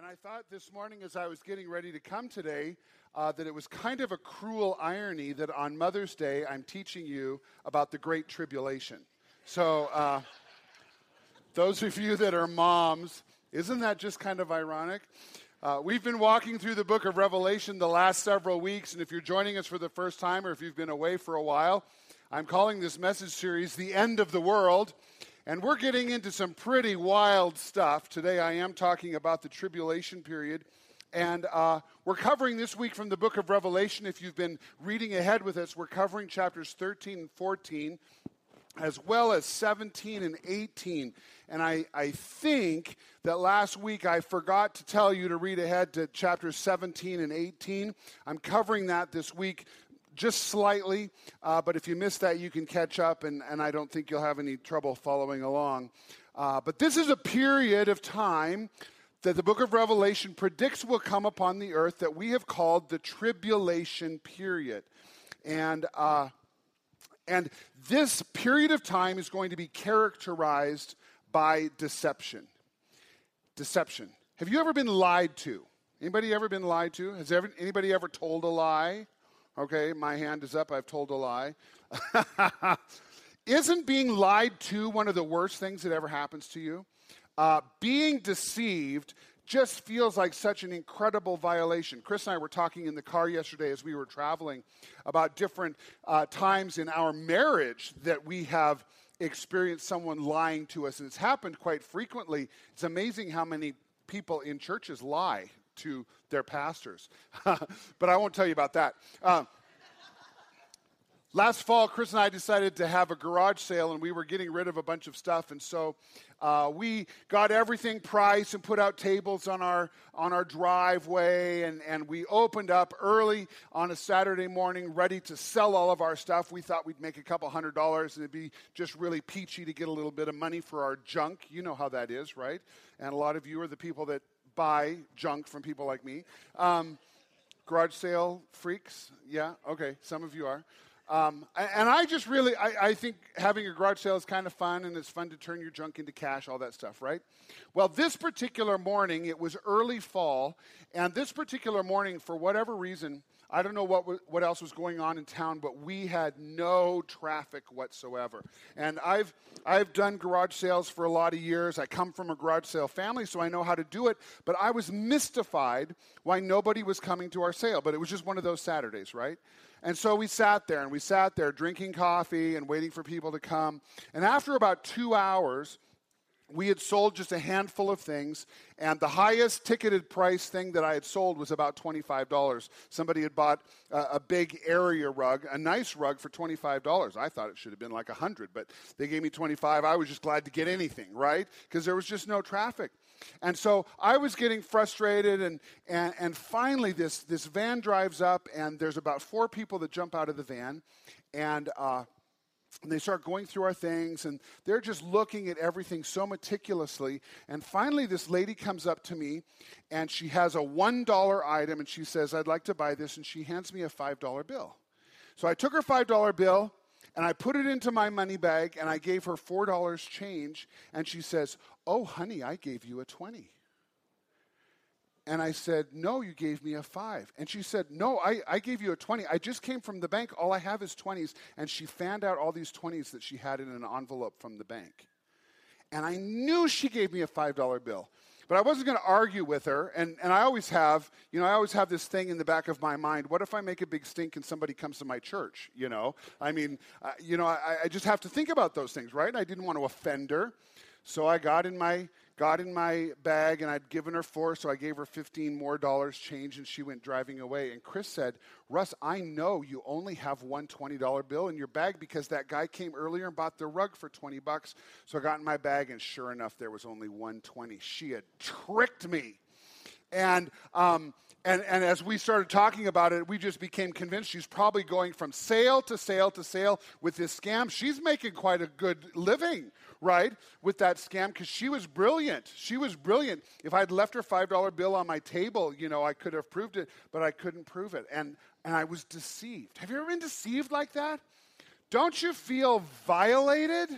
And I thought this morning, as I was getting ready to come today, uh, that it was kind of a cruel irony that on Mother's Day I'm teaching you about the Great Tribulation. So, uh, those of you that are moms, isn't that just kind of ironic? Uh, we've been walking through the book of Revelation the last several weeks, and if you're joining us for the first time or if you've been away for a while, I'm calling this message series The End of the World. And we're getting into some pretty wild stuff. Today I am talking about the tribulation period. And uh, we're covering this week from the book of Revelation. If you've been reading ahead with us, we're covering chapters 13 and 14, as well as 17 and 18. And I, I think that last week I forgot to tell you to read ahead to chapters 17 and 18. I'm covering that this week just slightly, uh, but if you miss that, you can catch up, and, and I don't think you'll have any trouble following along. Uh, but this is a period of time that the book of Revelation predicts will come upon the earth that we have called the tribulation period. And, uh, and this period of time is going to be characterized by deception. Deception. Have you ever been lied to? Anybody ever been lied to? Has ever, anybody ever told a lie? Okay, my hand is up. I've told a lie. Isn't being lied to one of the worst things that ever happens to you? Uh, being deceived just feels like such an incredible violation. Chris and I were talking in the car yesterday as we were traveling about different uh, times in our marriage that we have experienced someone lying to us. And it's happened quite frequently. It's amazing how many people in churches lie to their pastors. but I won't tell you about that. Uh, last fall, Chris and I decided to have a garage sale, and we were getting rid of a bunch of stuff. And so uh, we got everything priced and put out tables on our on our driveway, and, and we opened up early on a Saturday morning, ready to sell all of our stuff. We thought we'd make a couple hundred dollars, and it'd be just really peachy to get a little bit of money for our junk. You know how that is, right? And a lot of you are the people that buy junk from people like me. Um, garage sale freaks? Yeah, okay, some of you are. Um, and I just really, I, I, think having a garage sale is kind of fun and it's fun to turn your junk into cash, all that stuff, right? Well, this particular morning, it was early fall, and this particular morning, for whatever reason, I don't know what, what else was going on in town, but we had no traffic whatsoever. And I've, I've done garage sales for a lot of years. I come from a garage sale family, so I know how to do it. But I was mystified why nobody was coming to our sale. But it was just one of those Saturdays, right? And so we sat there and we sat there drinking coffee and waiting for people to come. And after about two hours, we had sold just a handful of things, and the highest ticketed price thing that I had sold was about $25. Somebody had bought a, big area rug, a nice rug for $25. I thought it should have been like 100 but they gave me 25 I was just glad to get anything, right? Because there was just no traffic. And so I was getting frustrated, and, and, and finally, this, this van drives up, and there's about four people that jump out of the van, and uh, and they start going through our things and they're just looking at everything so meticulously. And finally this lady comes up to me and she has a $1 item and she says i'd like to buy this and she hands me a $5 bill. So i took her $5 bill and i put it into my money bag and i gave her $4 change and she says oh honey i gave you a 20 and I said, No, you gave me a five. And she said, No, I, I gave you a 20. I just came from the bank. All I have is 20s. And she fanned out all these 20s that she had in an envelope from the bank. And I knew she gave me a $5 bill. But I wasn't going to argue with her. And, and I always have, you know, I always have this thing in the back of my mind. What if I make a big stink and somebody comes to my church? You know, I mean, uh, you know, I, I just have to think about those things, right? I didn't want to offend her. So I got in my got in my bag and I'd given her four, so I gave her 15 more dollars change and she went driving away. And Chris said, Russ, I know you only have one $20 bill in your bag because that guy came earlier and bought the rug for 20 bucks. So I got in my bag and sure enough, there was only 120. She had tricked me. And, um, and, and as we started talking about it, we just became convinced she's probably going from sale to sale to sale with this scam. She's making quite a good living right, with that scam because she was brilliant. She was brilliant. If I'd left her $5 bill on my table, you know, I could have proved it, but I couldn't prove it. And, and I was deceived. Have you ever been deceived like that? Don't you feel violated?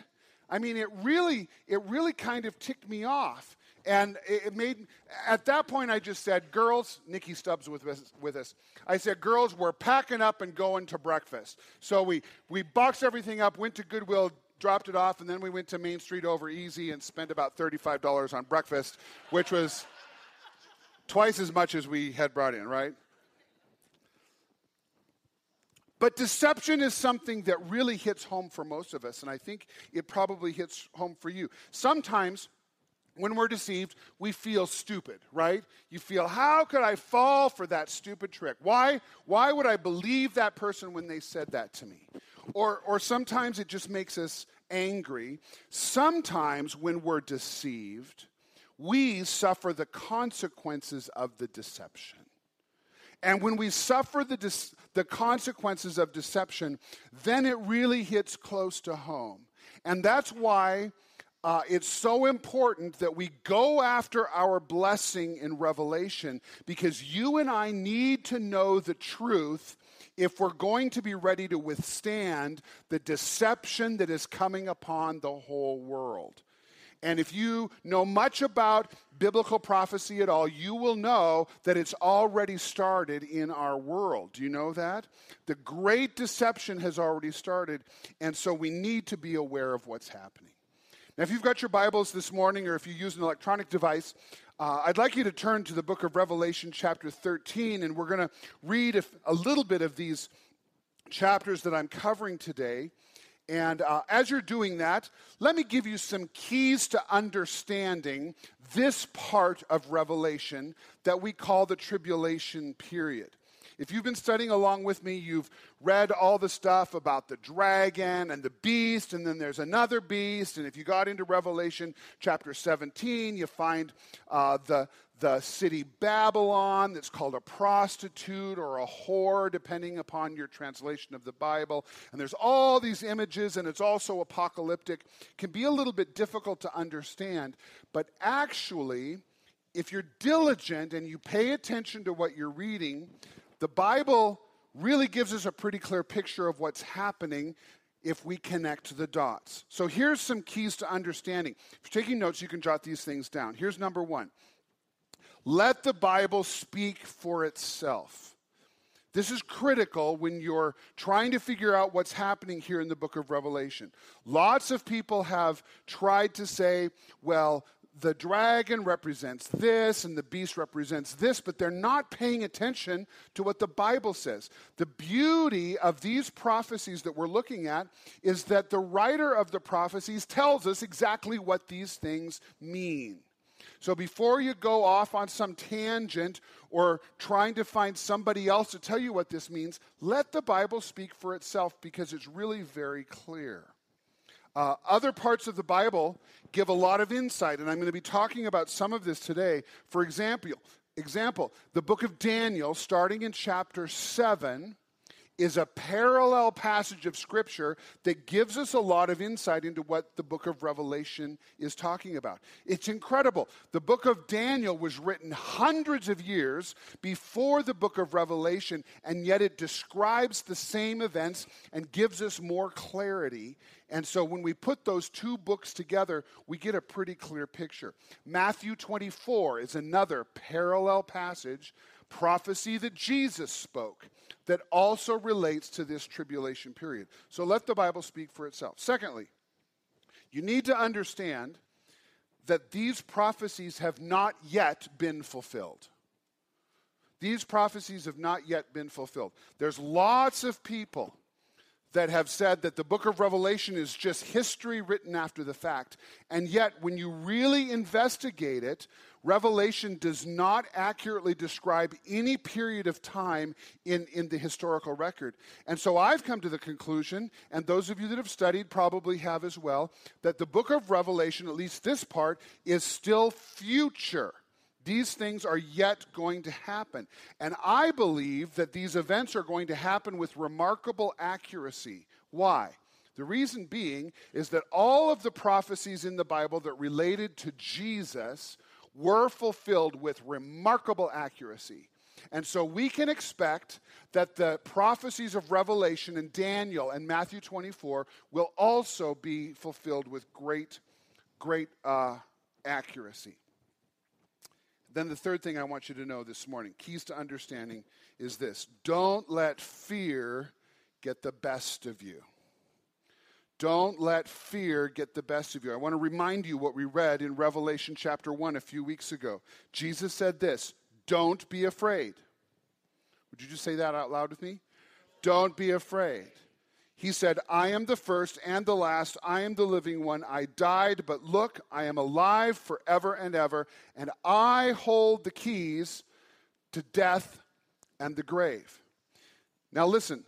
I mean, it really, it really kind of ticked me off. And it made, at that point, I just said, girls, Nikki Stubbs with us, with us. I said, girls, we're packing up and going to breakfast. So we, we boxed everything up, went to Goodwill, dropped it off, and then we went to Main Street Overeasy and spent about $35 on breakfast, which was twice as much as we had brought in, right? But deception is something that really hits home for most of us, and I think it probably hits home for you. Sometimes when we're deceived, we feel stupid, right? You feel, how could I fall for that stupid trick? Why, why would I believe that person when they said that to me? Or, or sometimes it just makes us angry. Sometimes when we're deceived, we suffer the consequences of the deception. And when we suffer the, the consequences of deception, then it really hits close to home. And that's why uh, it's so important that we go after our blessing in Revelation because you and I need to know the truth if we're going to be ready to withstand the deception that is coming upon the whole world. And if you know much about biblical prophecy at all, you will know that it's already started in our world. Do you know that? The great deception has already started, and so we need to be aware of what's happening. Now, if you've got your Bibles this morning or if you use an electronic device, uh, I'd like you to turn to the book of Revelation, chapter 13, and we're going to read a, a, little bit of these chapters that I'm covering today. And uh, as you're doing that, let me give you some keys to understanding this part of Revelation that we call the tribulation period. If you've been studying along with me, you've read all the stuff about the dragon and the beast, and then there's another beast. And if you got into Revelation chapter 17, you find uh, the, the city Babylon that's called a prostitute or a whore, depending upon your translation of the Bible. And there's all these images, and it's also apocalyptic. Can be a little bit difficult to understand, but actually, if you're diligent and you pay attention to what you're reading, the Bible really gives us a pretty clear picture of what's happening if we connect the dots. So here's some keys to understanding. If you're taking notes, you can jot these things down. Here's number one let the Bible speak for itself. This is critical when you're trying to figure out what's happening here in the book of Revelation. Lots of people have tried to say, well, the dragon represents this and the beast represents this, but they're not paying attention to what the Bible says. The beauty of these prophecies that we're looking at is that the writer of the prophecies tells us exactly what these things mean. So before you go off on some tangent or trying to find somebody else to tell you what this means, let the Bible speak for itself because it's really very clear. Uh, other parts of the Bible give a lot of insight, and I'm going to be talking about some of this today. For example, example, the book of Daniel, starting in chapter 7, is a parallel passage of Scripture that gives us a lot of insight into what the book of Revelation is talking about. It's incredible. The book of Daniel was written hundreds of years before the book of Revelation, and yet it describes the same events and gives us more clarity. And so when we put those two books together, we get a pretty clear picture. Matthew 24 is another parallel passage, prophecy that Jesus spoke that also relates to this tribulation period. So let the Bible speak for itself. Secondly, you need to understand that these prophecies have not yet been fulfilled. These prophecies have not yet been fulfilled. There's lots of people that have said that the book of Revelation is just history written after the fact. And yet, when you really investigate it, Revelation does not accurately describe any period of time in, in the historical record. And so I've come to the conclusion, and those of you that have studied probably have as well, that the book of Revelation, at least this part, is still future. These things are yet going to happen. And I believe that these events are going to happen with remarkable accuracy. Why? The reason being is that all of the prophecies in the Bible that related to Jesus were fulfilled with remarkable accuracy. And so we can expect that the prophecies of Revelation and Daniel and Matthew 24 will also be fulfilled with great, great uh, accuracy. then the third thing I want you to know this morning, keys to understanding, is this don't let fear get the best of you. Don't let fear get the best of you. I want to remind you what we read in Revelation chapter 1 a few weeks ago. Jesus said this Don't be afraid. Would you just say that out loud with me? Don't be afraid. He said, I am the first and the last. I am the living one. I died, but look, I am alive forever and ever, and I hold the keys to death and the grave. Now, listen,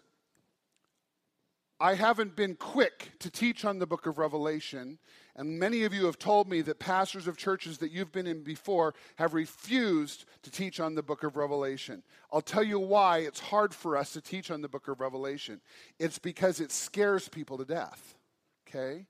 I haven't been quick to teach on the book of Revelation, and many of you have told me that pastors of churches that you've been in before have refused to teach on the book of Revelation. I'll tell you why it's hard for us to teach on the book of Revelation. It's because it scares people to death, okay?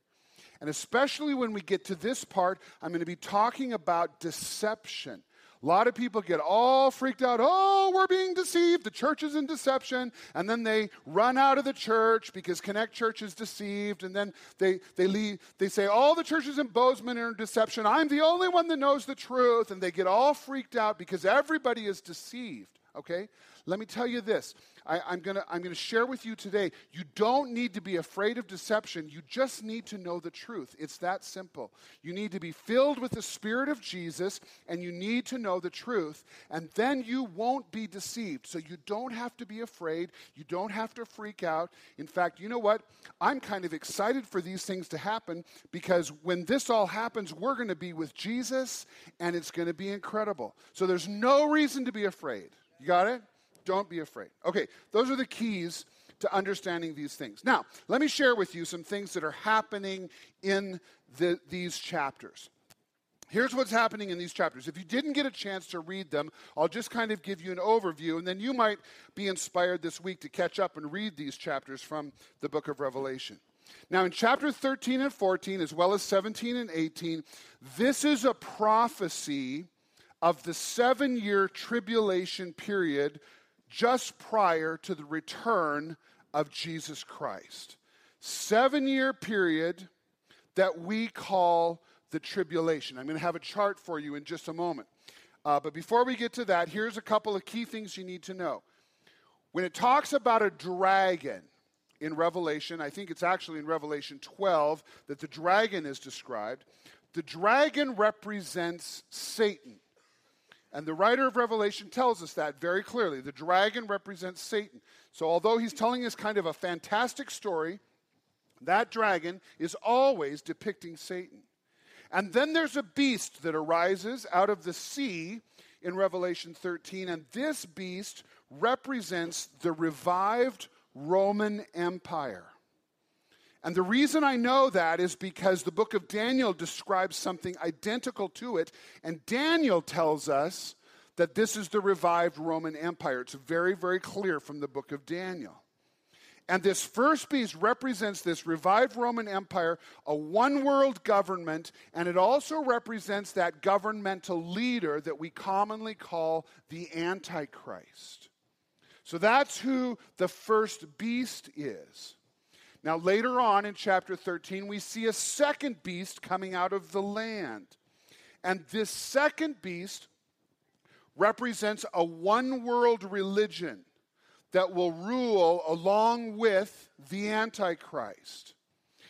And especially when we get to this part, I'm going to be talking about deception. A lot of people get all freaked out. Oh, we're being deceived. The church is in deception. And then they run out of the church because Connect Church is deceived. And then they, they, leave, they say, all the churches in Bozeman are in deception. I'm the only one that knows the truth. And they get all freaked out because everybody is deceived. Okay? Let me tell you this I, am going to I'm going to share with you today. You don't need to be afraid of deception. You just need to know the truth. It's that simple. You need to be filled with the Spirit of Jesus, and you need to know the truth. And then you won't be deceived. So you don't have to be afraid. You don't have to freak out. In fact, you know what? I'm kind of excited for these things to happen because when this all happens, we're going to be with Jesus, and it's going to be incredible. So there's no reason to be afraid. You got it? Don't be afraid. Okay, those are the keys to understanding these things. Now, let me share with you some things that are happening in the, these chapters. Here's what's happening in these chapters. If you didn't get a chance to read them, I'll just kind of give you an overview, and then you might be inspired this week to catch up and read these chapters from the book of Revelation. Now, in chapter 13 and 14, as well as 17 and 18, this is a prophecy of the seven year tribulation period just prior to the return of Jesus Christ. Seven year period that we call the tribulation. I'm going to have a chart for you in just a moment. Uh, but before we get to that, here's a couple of key things you need to know. When it talks about a dragon in Revelation, I think it's actually in Revelation 12 that the dragon is described. The dragon represents Satan. And the writer of Revelation tells us that very clearly. The dragon represents Satan. So, although he's telling us kind of a fantastic story, that dragon is always depicting Satan. And then there's a beast that arises out of the sea in Revelation 13, and this beast represents the revived Roman Empire. And the reason I know that is because the book of Daniel describes something identical to it. And Daniel tells us that this is the revived Roman Empire. It's very, very clear from the book of Daniel. And this first beast represents this revived Roman Empire, a one world government, and it also represents that governmental leader that we commonly call the Antichrist. So that's who the first beast is. Now, later on in chapter 13, we see a second beast coming out of the land. And this second beast represents a one world religion that will rule along with the Antichrist.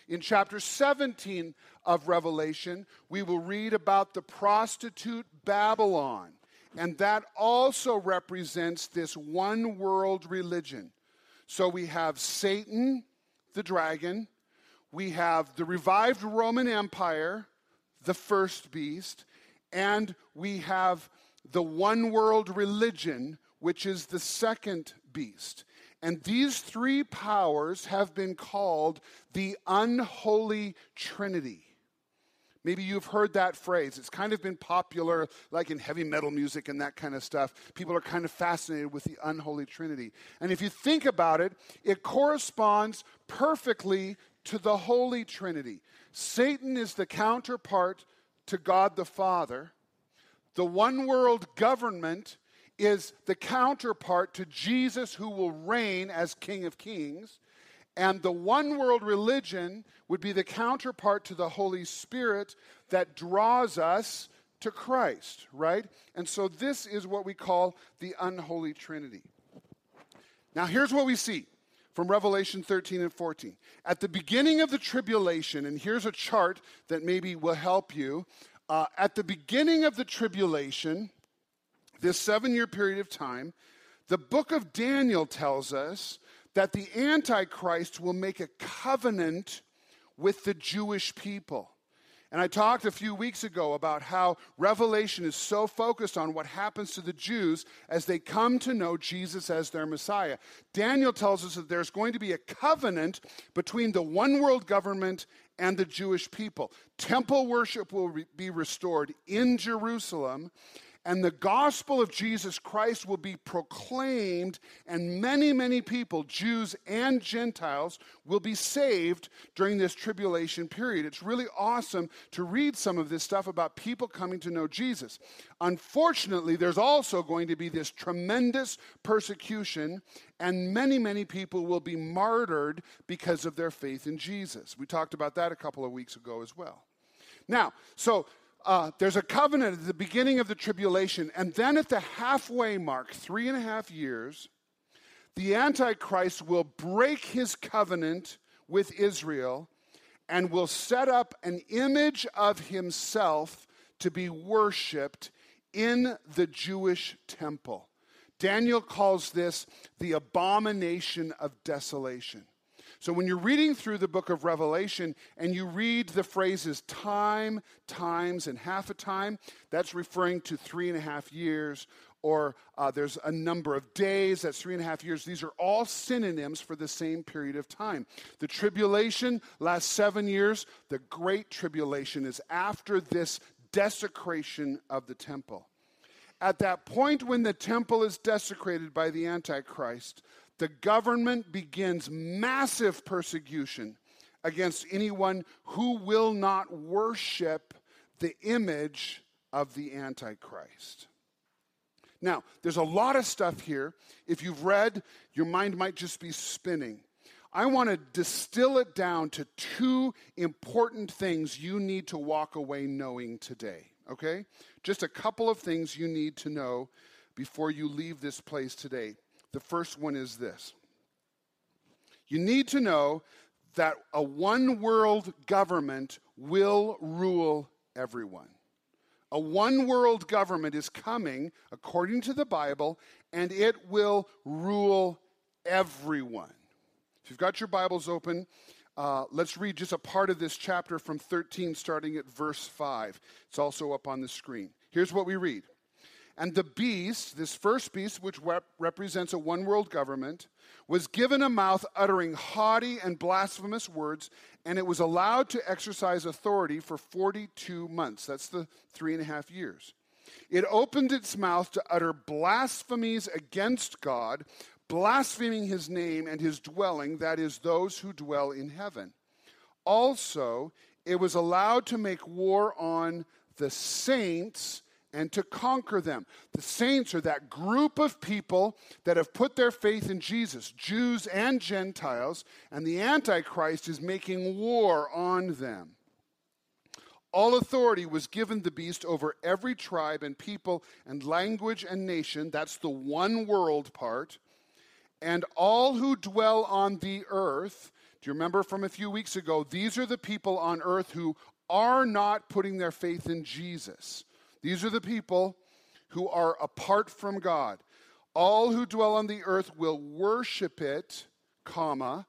In chapter 17 of Revelation, we will read about the prostitute Babylon, and that also represents this one world religion. So we have Satan the dragon, we have the revived Roman Empire, the first beast, and we have the one world religion, which is the second beast. And these three powers have been called the unholy trinity. Maybe you've heard that phrase. It's kind of been popular, like in heavy metal music and that kind of stuff. People are kind of fascinated with the unholy trinity. And if you think about it, it corresponds perfectly to the Holy Trinity. Satan is the counterpart to God the Father. The one world government is the counterpart to Jesus, who will reign as King of Kings. And the one world religion would be the counterpart to the Holy Spirit that draws us to Christ, right? And so this is what we call the unholy trinity. Now, here's what we see from Revelation 13 and 14. At the beginning of the tribulation, and here's a chart that maybe will help you. Uh, at the beginning of the tribulation, this seven year period of time, the book of Daniel tells us that the Antichrist will make a covenant with the Jewish people. And I talked a few weeks ago about how Revelation is so focused on what happens to the Jews as they come to know Jesus as their Messiah. Daniel tells us that there's going to be a covenant between the one world government and the Jewish people. Temple worship will be restored in Jerusalem, and the gospel of Jesus Christ will be proclaimed, and many, many people, Jews and Gentiles, will be saved during this tribulation period. It's really awesome to read some of this stuff about people coming to know Jesus. Unfortunately, there's also going to be this tremendous persecution, and many, many people will be martyred because of their faith in Jesus. We talked about that a couple of weeks ago as well. Now, so uh, there's a covenant at the beginning of the tribulation, and then at the halfway mark, three and a half years, the Antichrist will break his covenant with Israel and will set up an image of himself to be worshiped in the Jewish temple. Daniel calls this the abomination of desolation. So when you're reading through the book of Revelation and you read the phrases time, times, and half a time, that's referring to three and a half years. Or uh, there's a number of days, that's three and a half years. These are all synonyms for the same period of time. The tribulation lasts seven years. The great tribulation is after this desecration of the temple. At that point, when the temple is desecrated by the Antichrist, the government begins massive persecution against anyone who will not worship the image of the Antichrist. Now, there's a lot of stuff here. If you've read, your mind might just be spinning. I want to distill it down to two important things you need to walk away knowing today, okay? Just a couple of things you need to know before you leave this place today. The first one is this you need to know that a one world government will rule everyone. A one world government is coming, according to the Bible, and it will rule everyone. If you've got your Bibles open, uh, let's read just a part of this chapter from 13, starting at verse 5. It's also up on the screen. Here's what we read and the beast, this first beast, which rep- represents a one world government, was given a mouth uttering haughty and blasphemous words, and it was allowed to exercise authority for 42 months. That's the three and a half years. It opened its mouth to utter blasphemies against God, blaspheming his name and his dwelling, that is, those who dwell in heaven. Also, it was allowed to make war on the saints and to conquer them. The saints are that group of people that have put their faith in Jesus, Jews and Gentiles, and the Antichrist is making war on them. All authority was given the beast over every tribe and people and language and nation. That's the one world part. And all who dwell on the earth. Do you remember from a few weeks ago? These are the people on earth who are not putting their faith in Jesus. These are the people who are apart from God. All who dwell on the earth will worship it, comma,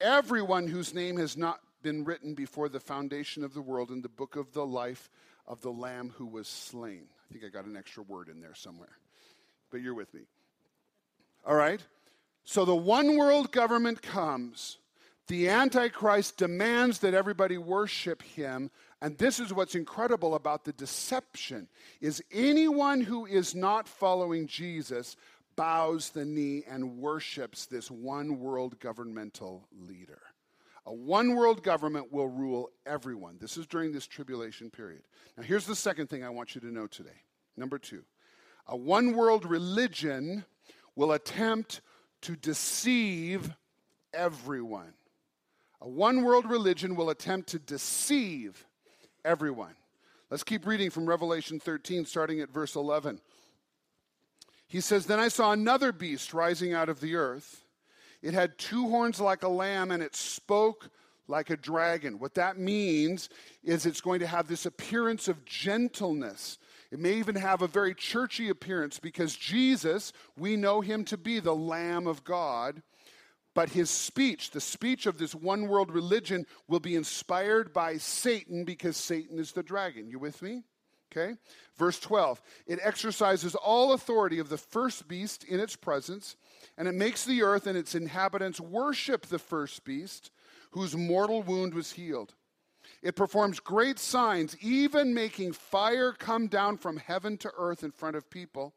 everyone whose name has not been written before the foundation of the world in the book of the life of the Lamb who was slain. I think I got an extra word in there somewhere, but you're with me. All right? So the one world government comes. The Antichrist demands that everybody worship him and this is what's incredible about the deception is anyone who is not following Jesus bows the knee and worships this one world governmental leader. A one world government will rule everyone. This is during this tribulation period. Now, here's the second thing I want you to know today. Number two, a one world religion will attempt to deceive everyone. A one world religion will attempt to deceive everyone. Let's keep reading from Revelation 13, starting at verse 11. He says, Then I saw another beast rising out of the earth. It had two horns like a lamb, and it spoke like a dragon. What that means is it's going to have this appearance of gentleness. It may even have a very churchy appearance because Jesus, we know him to be the Lamb of God. But his speech, the speech of this one world religion, will be inspired by Satan because Satan is the dragon. You with me? Okay? Verse 12 It exercises all authority of the first beast in its presence, and it makes the earth and its inhabitants worship the first beast, whose mortal wound was healed. It performs great signs, even making fire come down from heaven to earth in front of people.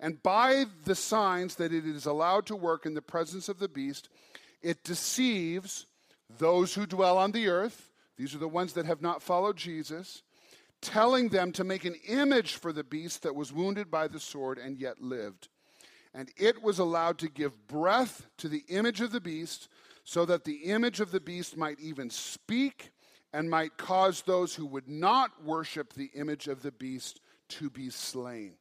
And by the signs that it is allowed to work in the presence of the beast, it deceives those who dwell on the earth. These are the ones that have not followed Jesus telling them to make an image for the beast that was wounded by the sword and yet lived. And it was allowed to give breath to the image of the beast, so that the image of the beast might even speak and might cause those who would not worship the image of the beast to be slain.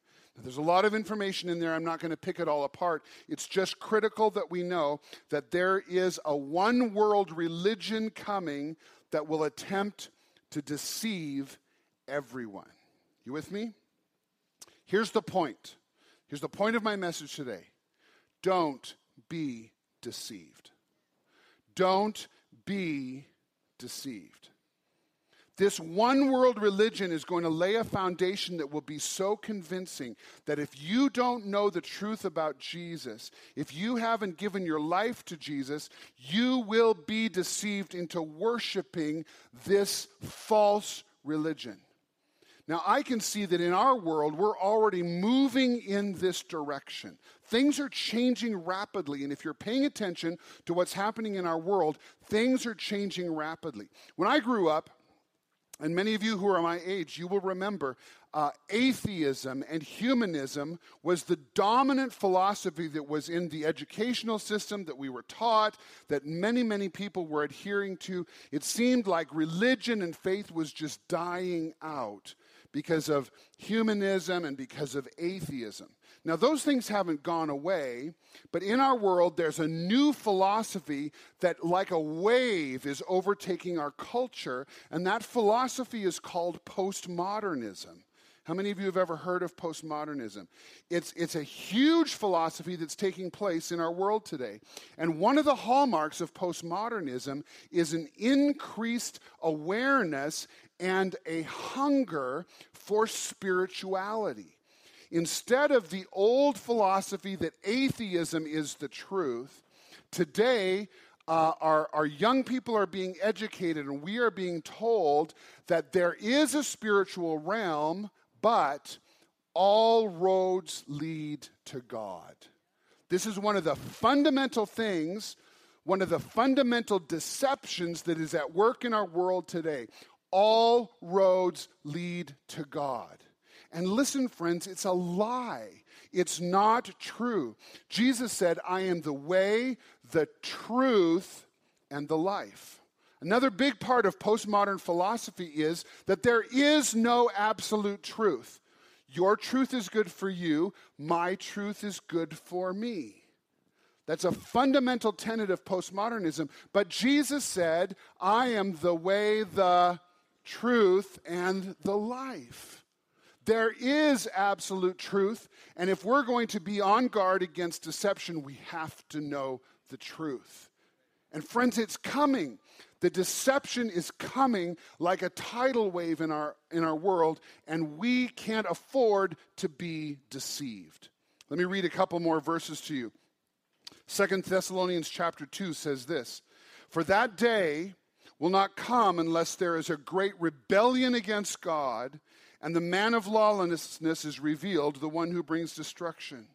There's a lot of information in there. I'm not going to pick it all apart. It's just critical that we know that there is a one world religion coming that will attempt to deceive everyone. You with me? Here's the point. Here's the point of my message today. Don't be deceived. Don't be deceived. This one world religion is going to lay a foundation that will be so convincing that if you don't know the truth about Jesus, if you haven't given your life to Jesus, you will be deceived into worshiping this false religion. Now, I can see that in our world, we're already moving in this direction. Things are changing rapidly, and if you're paying attention to what's happening in our world, things are changing rapidly. When I grew up, and many of you who are my age, you will remember uh, atheism and humanism was the dominant philosophy that was in the educational system that we were taught, that many, many people were adhering to. It seemed like religion and faith was just dying out because of humanism and because of atheism. Now, those things haven't gone away, but in our world, there's a new philosophy that, like a wave, is overtaking our culture, and that philosophy is called postmodernism. How many of you have ever heard of postmodernism? It's, it's a huge philosophy that's taking place in our world today. And one of the hallmarks of postmodernism is an increased awareness and a hunger for spirituality. Instead of the old philosophy that atheism is the truth, today uh, our, our young people are being educated and we are being told that there is a spiritual realm, but all roads lead to God. This is one of the fundamental things, one of the fundamental deceptions that is at work in our world today. All roads lead to God. And listen, friends, it's a lie. It's not true. Jesus said, I am the way, the truth, and the life. Another big part of postmodern philosophy is that there is no absolute truth. Your truth is good for you, my truth is good for me. That's a fundamental tenet of postmodernism. But Jesus said, I am the way, the truth, and the life. There is absolute truth, and if we're going to be on guard against deception, we have to know the truth. And friends, it's coming. The deception is coming like a tidal wave in our, in our world, and we can't afford to be deceived. Let me read a couple more verses to you. Second Thessalonians chapter 2 says this For that day will not come unless there is a great rebellion against God and the man of lawlessness is revealed, the one who brings destruction.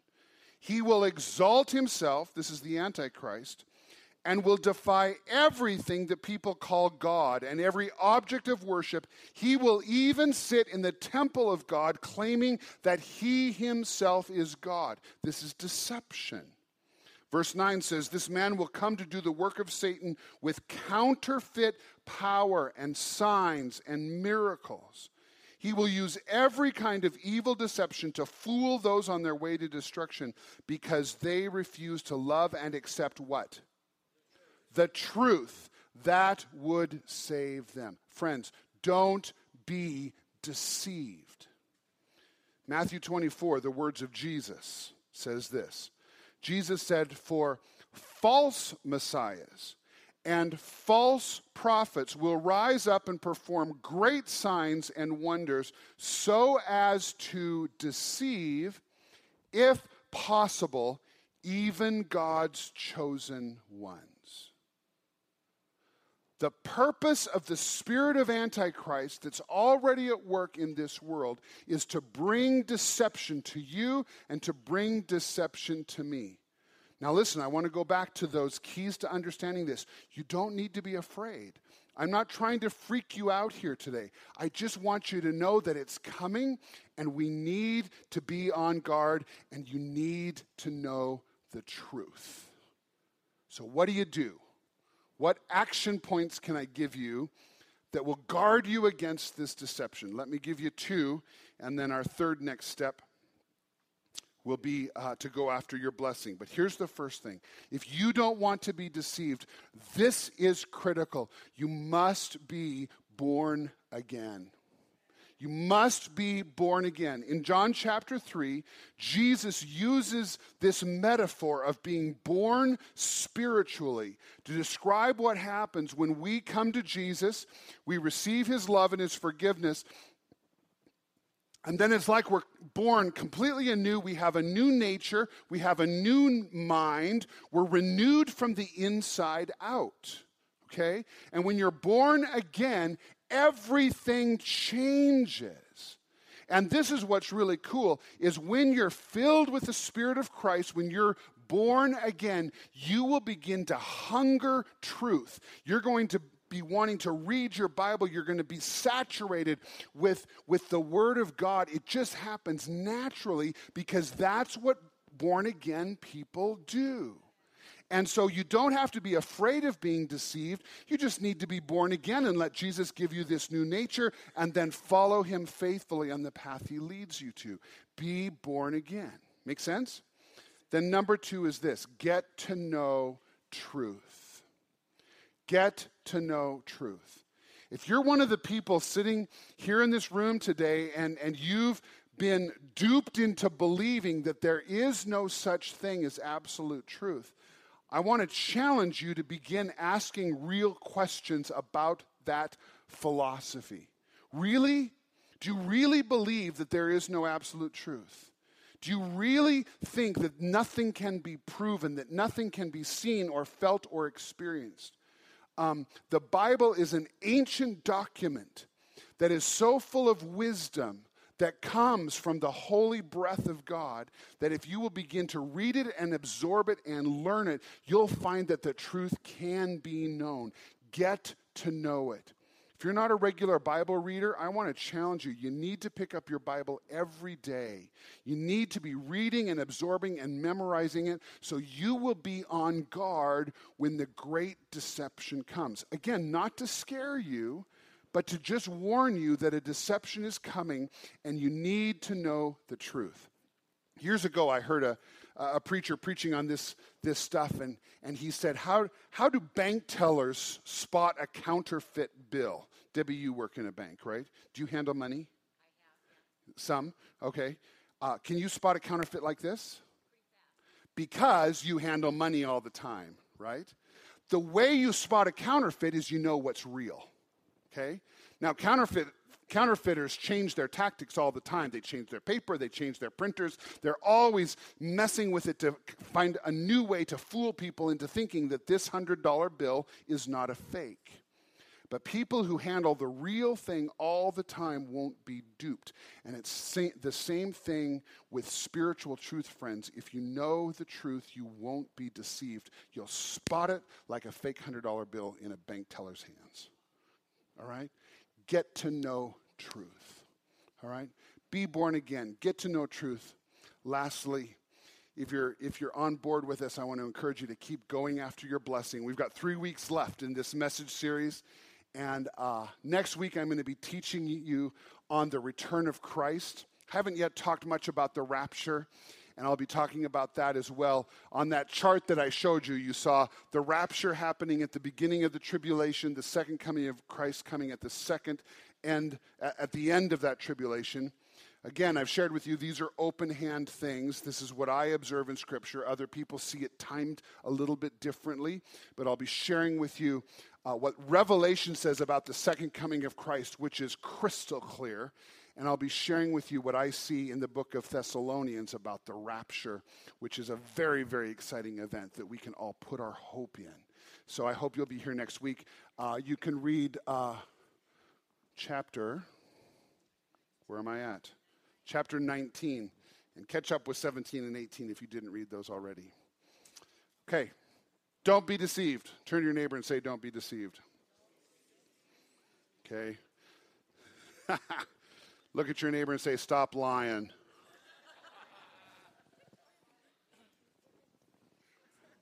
He will exalt himself, this is the Antichrist, and will defy everything that people call God and every object of worship. He will even sit in the temple of God, claiming that he himself is God. This is deception. Verse 9 says, This man will come to do the work of Satan with counterfeit power and signs and miracles. He will use every kind of evil deception to fool those on their way to destruction because they refuse to love and accept what? The truth that would save them. Friends, don't be deceived. Matthew 24, the words of Jesus, says this Jesus said, For false messiahs and false prophets will rise up and perform great signs and wonders so as to deceive, if possible, even God's chosen ones. The purpose of the spirit of Antichrist that's already at work in this world is to bring deception to you and to bring deception to me. Now, listen, I want to go back to those keys to understanding this. You don't need to be afraid. I'm not trying to freak you out here today. I just want you to know that it's coming and we need to be on guard and you need to know the truth. So, what do you do? What action points can I give you that will guard you against this deception? Let me give you two, and then our third next step will be uh, to go after your blessing. But here's the first thing if you don't want to be deceived, this is critical. You must be born again. You must be born again. In John chapter 3, Jesus uses this metaphor of being born spiritually to describe what happens when we come to Jesus, we receive his love and his forgiveness, and then it's like we're born completely anew. We have a new nature. We have a new mind. We're renewed from the inside out. Okay? And when you're born again, everything changes. And this is what's really cool is when you're filled with the spirit of Christ, when you're born again, you will begin to hunger truth. You're going to be wanting to read your Bible. You're going to be saturated with, with the Word of God. It just happens naturally because that's what born again people do. And so you don't have to be afraid of being deceived. You just need to be born again and let Jesus give you this new nature and then follow him faithfully on the path he leads you to. Be born again. Make sense? Then, number two is this get to know truth. Get to know truth. If you're one of the people sitting here in this room today and, and you've been duped into believing that there is no such thing as absolute truth, I want to challenge you to begin asking real questions about that philosophy. Really? Do you really believe that there is no absolute truth? Do you really think that nothing can be proven, that nothing can be seen or felt or experienced? Um, the Bible is an ancient document that is so full of wisdom that comes from the holy breath of God that if you will begin to read it and absorb it and learn it, you'll find that the truth can be known. Get to know it. You're not a regular Bible reader, I want to challenge you. You need to pick up your Bible every day. You need to be reading and absorbing and memorizing it so you will be on guard when the great deception comes. Again, not to scare you, but to just warn you that a deception is coming and you need to know the truth. Years ago, I heard a, a preacher preaching on this, this stuff, and, and he said, how, how do bank tellers spot a counterfeit bill? Debbie, you work in a bank, right? Do you handle money? Some, okay. Uh, can you spot a counterfeit like this? Because you handle money all the time, right? The way you spot a counterfeit is you know what's real. Okay? Now, counterfeit, counterfeiters change their tactics all the time. They change their paper, they change their printers. They're always messing with it to find a new way to fool people into thinking that this $100 bill is not a fake. But people who handle the real thing all the time won't be duped. And it's the same thing with spiritual truth, friends. If you know the truth, you won't be deceived. You'll spot it like a fake $100 bill in a bank teller's hands all right? Get to know truth, all right? Be born again. Get to know truth. Lastly, if you're if you're on board with us, I want to encourage you to keep going after your blessing. We've got three weeks left in this message series, And uh, next week, I'm going to be teaching you on the return of Christ. Haven't yet talked much about the rapture, and I'll be talking about that as well. On that chart that I showed you, you saw the rapture happening at the beginning of the tribulation, the second coming of Christ coming at the second end, at the end of that tribulation. Again, I've shared with you these are open hand things. This is what I observe in Scripture. Other people see it timed a little bit differently, but I'll be sharing with you uh, what Revelation says about the second coming of Christ, which is crystal clear. And I'll be sharing with you what I see in the book of Thessalonians about the rapture, which is a very, very exciting event that we can all put our hope in. So I hope you'll be here next week. Uh, you can read uh, chapter, where am I at? chapter 19, and catch up with 17 and 18 if you didn't read those already. Okay, don't be deceived. Turn to your neighbor and say, Don't be deceived. Okay. Look at your neighbor and say, Stop lying.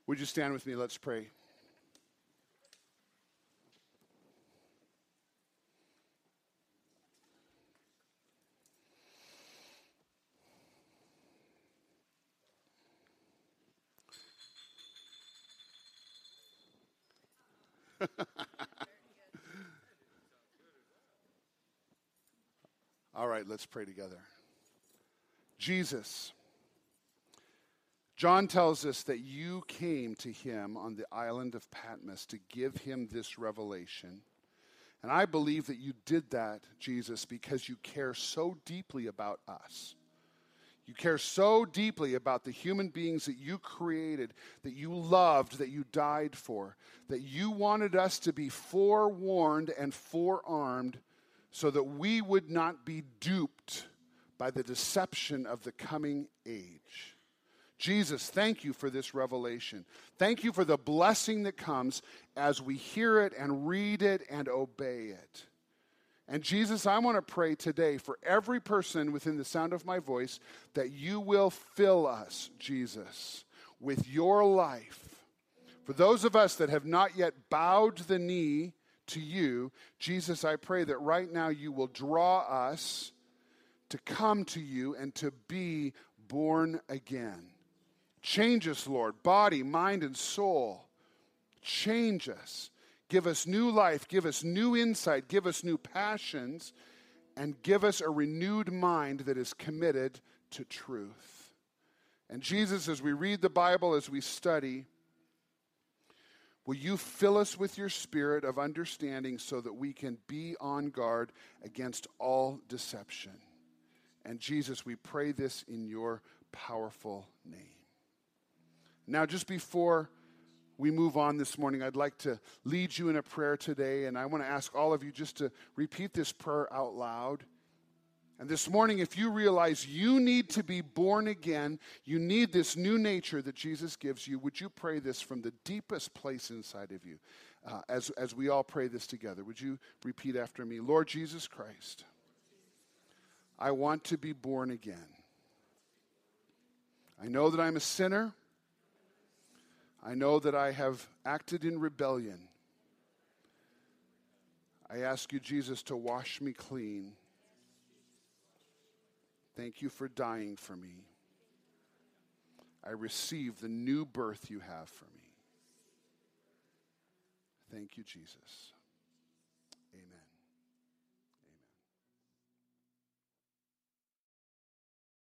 Would you stand with me? Let's pray. All right, let's pray together. Jesus, John tells us that you came to him on the island of Patmos to give him this revelation. And I believe that you did that, Jesus, because you care so deeply about us. You care so deeply about the human beings that you created, that you loved, that you died for, that you wanted us to be forewarned and forearmed so that we would not be duped by the deception of the coming age. Jesus, thank you for this revelation. Thank you for the blessing that comes as we hear it and read it and obey it. And Jesus, I want to pray today for every person within the sound of my voice that you will fill us, Jesus, with your life. For those of us that have not yet bowed the knee to you, Jesus, I pray that right now you will draw us to come to you and to be born again. Change us, Lord, body, mind, and soul. Change us. Give us new life, give us new insight, give us new passions, and give us a renewed mind that is committed to truth. And Jesus, as we read the Bible, as we study, will you fill us with your spirit of understanding so that we can be on guard against all deception? And Jesus, we pray this in your powerful name. Now, just before we move on this morning, I'd like to lead you in a prayer today, and I want to ask all of you just to repeat this prayer out loud. And this morning, if you realize you need to be born again, you need this new nature that Jesus gives you, would you pray this from the deepest place inside of you uh, as, as we all pray this together? Would you repeat after me? Lord Jesus Christ, I want to be born again. I know that I'm a sinner. I know that I have acted in rebellion. I ask you, Jesus, to wash me clean. Thank you for dying for me. I receive the new birth you have for me. Thank you, Jesus.